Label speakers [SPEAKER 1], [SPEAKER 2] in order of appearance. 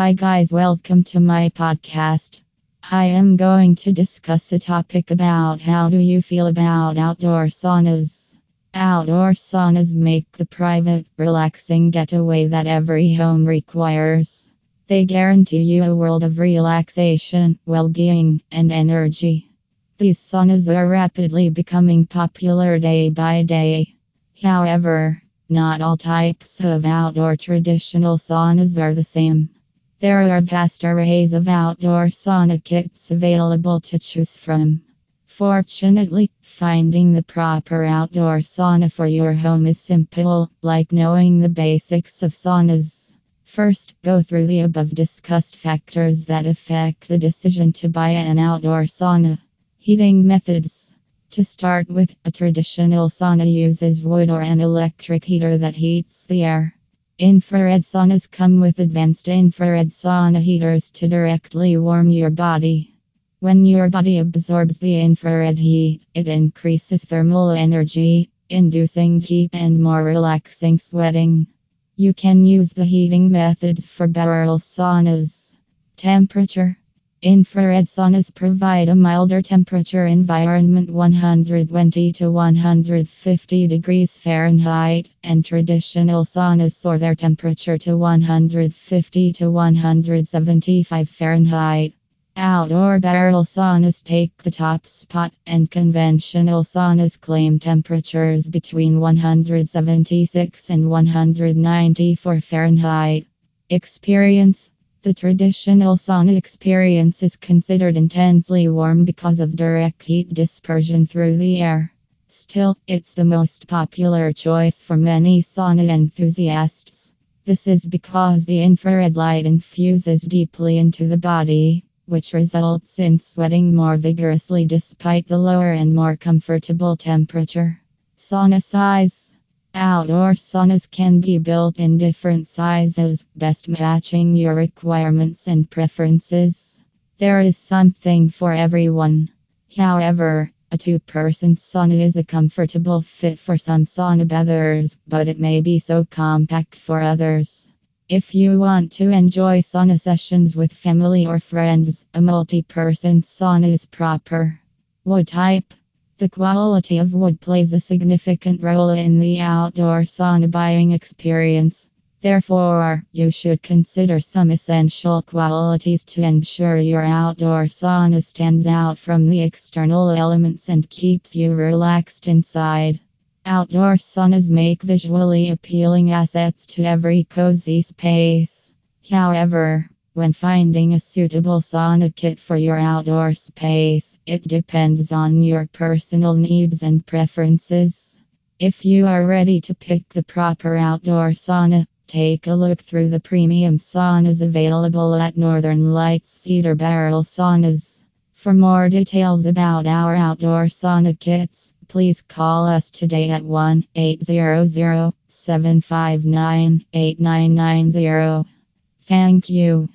[SPEAKER 1] Hi, guys, welcome to my podcast. I am going to discuss a topic about how do you feel about outdoor saunas. Outdoor saunas make the private, relaxing getaway that every home requires. They guarantee you a world of relaxation, well being, and energy. These saunas are rapidly becoming popular day by day. However, not all types of outdoor traditional saunas are the same. There are vast arrays of outdoor sauna kits available to choose from. Fortunately, finding the proper outdoor sauna for your home is simple, like knowing the basics of saunas. First, go through the above discussed factors that affect the decision to buy an outdoor sauna. Heating methods. To start with, a traditional sauna uses wood or an electric heater that heats the air. Infrared saunas come with advanced infrared sauna heaters to directly warm your body. When your body absorbs the infrared heat, it increases thermal energy, inducing deep and more relaxing sweating. You can use the heating methods for barrel saunas. Temperature Infrared saunas provide a milder temperature environment 120 to 150 degrees Fahrenheit, and traditional saunas soar their temperature to 150 to 175 Fahrenheit. Outdoor barrel saunas take the top spot, and conventional saunas claim temperatures between 176 and 194 Fahrenheit. Experience the traditional sauna experience is considered intensely warm because of direct heat dispersion through the air. Still, it's the most popular choice for many sauna enthusiasts. This is because the infrared light infuses deeply into the body, which results in sweating more vigorously despite the lower and more comfortable temperature. Sauna size Outdoor saunas can be built in different sizes, best matching your requirements and preferences. There is something for everyone. However, a two person sauna is a comfortable fit for some sauna bathers, but it may be so compact for others. If you want to enjoy sauna sessions with family or friends, a multi person sauna is proper. What type the quality of wood plays a significant role in the outdoor sauna buying experience. Therefore, you should consider some essential qualities to ensure your outdoor sauna stands out from the external elements and keeps you relaxed inside. Outdoor saunas make visually appealing assets to every cozy space. However, when finding a suitable sauna kit for your outdoor space, it depends on your personal needs and preferences. If you are ready to pick the proper outdoor sauna, take a look through the premium saunas available at Northern Lights Cedar Barrel Saunas. For more details about our outdoor sauna kits, please call us today at 1 800 759 8990. Thank you.